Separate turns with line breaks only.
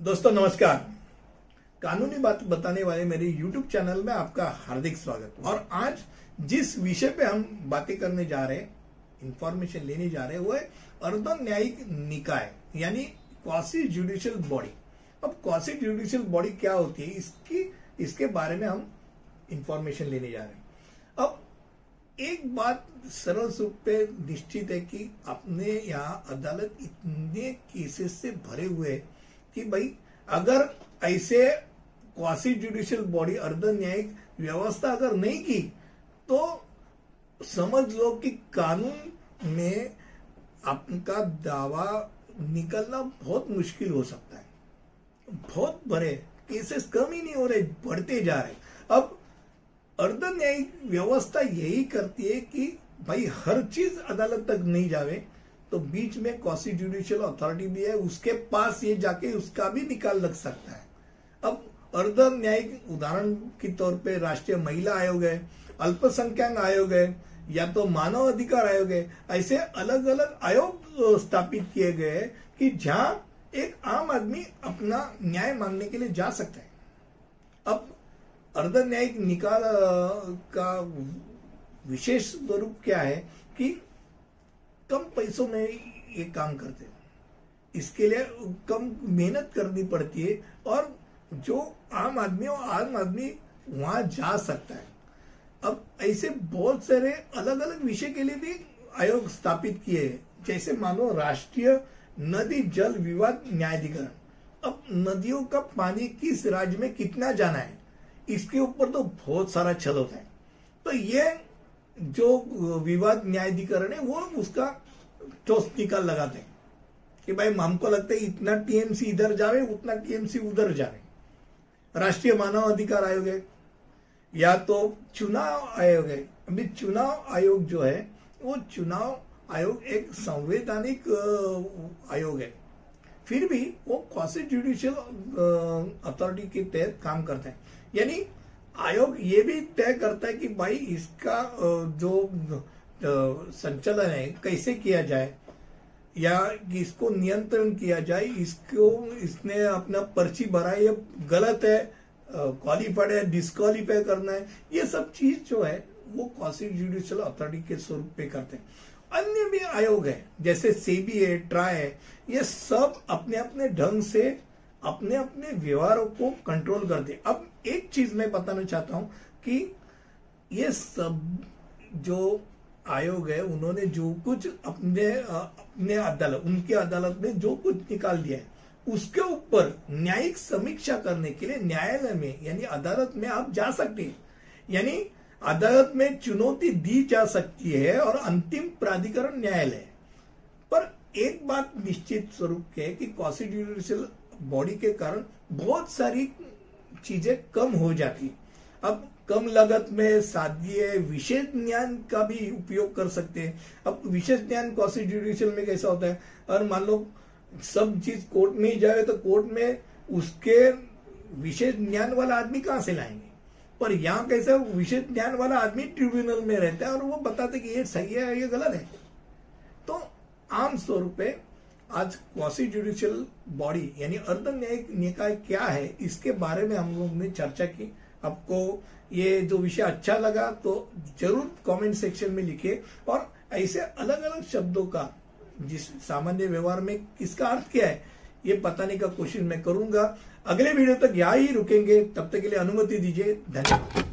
दोस्तों, नमस्कार। कानूनी बात बताने वाले मेरे YouTube चैनल में आपका हार्दिक स्वागत। और आज जिस विषय पे हम बातें करने जा रहे हैं इंफॉर्मेशन लेने जा रहे हैं, वो है अर्ध न्यायिक निकाय, यानी क्वासी जुडिशियल बॉडी अब क्वासी जुडिशियल बॉडी क्या होती है, इसकी, इसके बारे में हम इंफॉर्मेशन लेने जा रहे हैं। अब एक बात सरल रूप पे निश्चित है कि अपने यहाँ अदालत इतने केसेस से भरे हुए हैं कि भाई, अगर ऐसे क्वासी जुडिशियल बॉडी अर्ध न्यायिक व्यवस्था अगर नहीं की तो समझ लो कि कानून में आपका दावा निकलना बहुत मुश्किल हो सकता है। बहुत बड़े केसेस कम ही नहीं हो रहे, बढ़ते जा रहे अब अर्ध न्यायिक व्यवस्था यही करती है कि भाई, हर चीज़ अदालत तक नहीं जावे तो बीच में जुडिशियल अथॉरिटी भी है, उसके पास ये जाके उसका भी निकाल लग सकता है। अब अर्ध न्यायिक उदाहरण के तौर पे राष्ट्रीय महिला आयोग है, अल्पसंख्यक आयोग है, या तो मानव अधिकार आयोग है, ऐसे अलग अलग आयोग स्थापित किए गए हैं कि जहाँ एक आम आदमी अपना न्याय मांगने के लिए जा सकता है। अब अर्ध न्यायिक निकाल का विशेष स्वरूप क्या है कि कम पैसों में ये काम करते हैं। इसके लिए कम मेहनत करनी पड़ती है और जो आम आदमी और आम आदमी वहाँ जा सकता है। अब ऐसे बहुत सारे अलग अलग विषय के लिए भी आयोग स्थापित किए हैं। जैसे मानो राष्ट्रीय नदी जल विवाद न्यायाधिकरण। अब नदियों का पानी किस राज्य में कितना जाना है? इसके ऊपर तो बहुत सारा छल होता है। तो ये जो विवाद न्यायाधिकरण है, वो उसका ठोस निकाल लगाते हैं। कि भाई, हमको लगता है इतना टीएमसी इधर जावे उतना टीएमसी उधर जावे राष्ट्रीय मानव अधिकार आयोग है, या तो चुनाव आयोग है। अभी चुनाव आयोग जो है, वो चुनाव आयोग एक संवैधानिक आयोग है। फिर भी वो जुडिशियल अथॉरिटी के तहत काम करते हैं। यानी आयोग ये भी तय करता है कि भाई इसका जो संचालन है, कैसे किया जाए? या इसको नियंत्रण किया जाए? इसको, इसने अपना पर्ची भरा है गलत है क्वालिफाइड है डिस्कालीफाई करना है। ये सब चीज़ जो है, वो क्वासी जुडिशियल अथॉरिटी के स्वरूप पे करते हैं। अन्य भी आयोग है, जैसे सेबी है ट्राई है, ये सब अपने अपने ढंग से अपने अपने व्यवहारों को कंट्रोल करते अब एक चीज़ मैं बताना चाहता हूँ कि ये सब जो आयोग है, उन्होंने जो कुछ अपने अपने अदालत, उनके अदालत में जो कुछ निकाल दिया है, उसके ऊपर न्यायिक समीक्षा करने के लिए न्यायालय में, यानी अदालत में आप जा सकते हैं। यानी अदालत में चुनौती दी जा सकती है और अंतिम प्राधिकरण न्यायालय पर एक बात निश्चित स्वरूप है कि कॉन्स्टिट्यूशनल बॉडी के कारण बहुत सारी चीज़ें कम हो जाती अब कम लागत में है विशेष ज्ञान का भी उपयोग कर सकते हैं। अब विशेष ज्ञान कॉन्स्टिट्यूशन में कैसा होता है? और मान लो सब चीज़ कोर्ट में ही जाए तो कोर्ट में उसके विशेष ज्ञान वाला आदमी कहाँ से लाएँगे? पर यहाँ कैसा विशेष ज्ञान वाला आदमी ट्रिब्यूनल में रहता है और वो बताते कि ये सही है ये गलत है। तो आम पे आज क्वासी जुडिशियल बॉडी यानी अर्ध न्यायिक निकाय क्या है, इसके बारे में हम लोग ने चर्चा की। आपको ये जो विषय अच्छा लगा तो ज़रूर कमेंट सेक्शन में लिखिए। और ऐसे अलग अलग शब्दों का, जिस सामान्य व्यवहार में किसका अर्थ क्या है, ये बताने का कोशिश मैं करूँगा। अगले वीडियो तक यहाँ ही रुकेंगे। तब तक के लिए अनुमति दीजिए। धन्यवाद।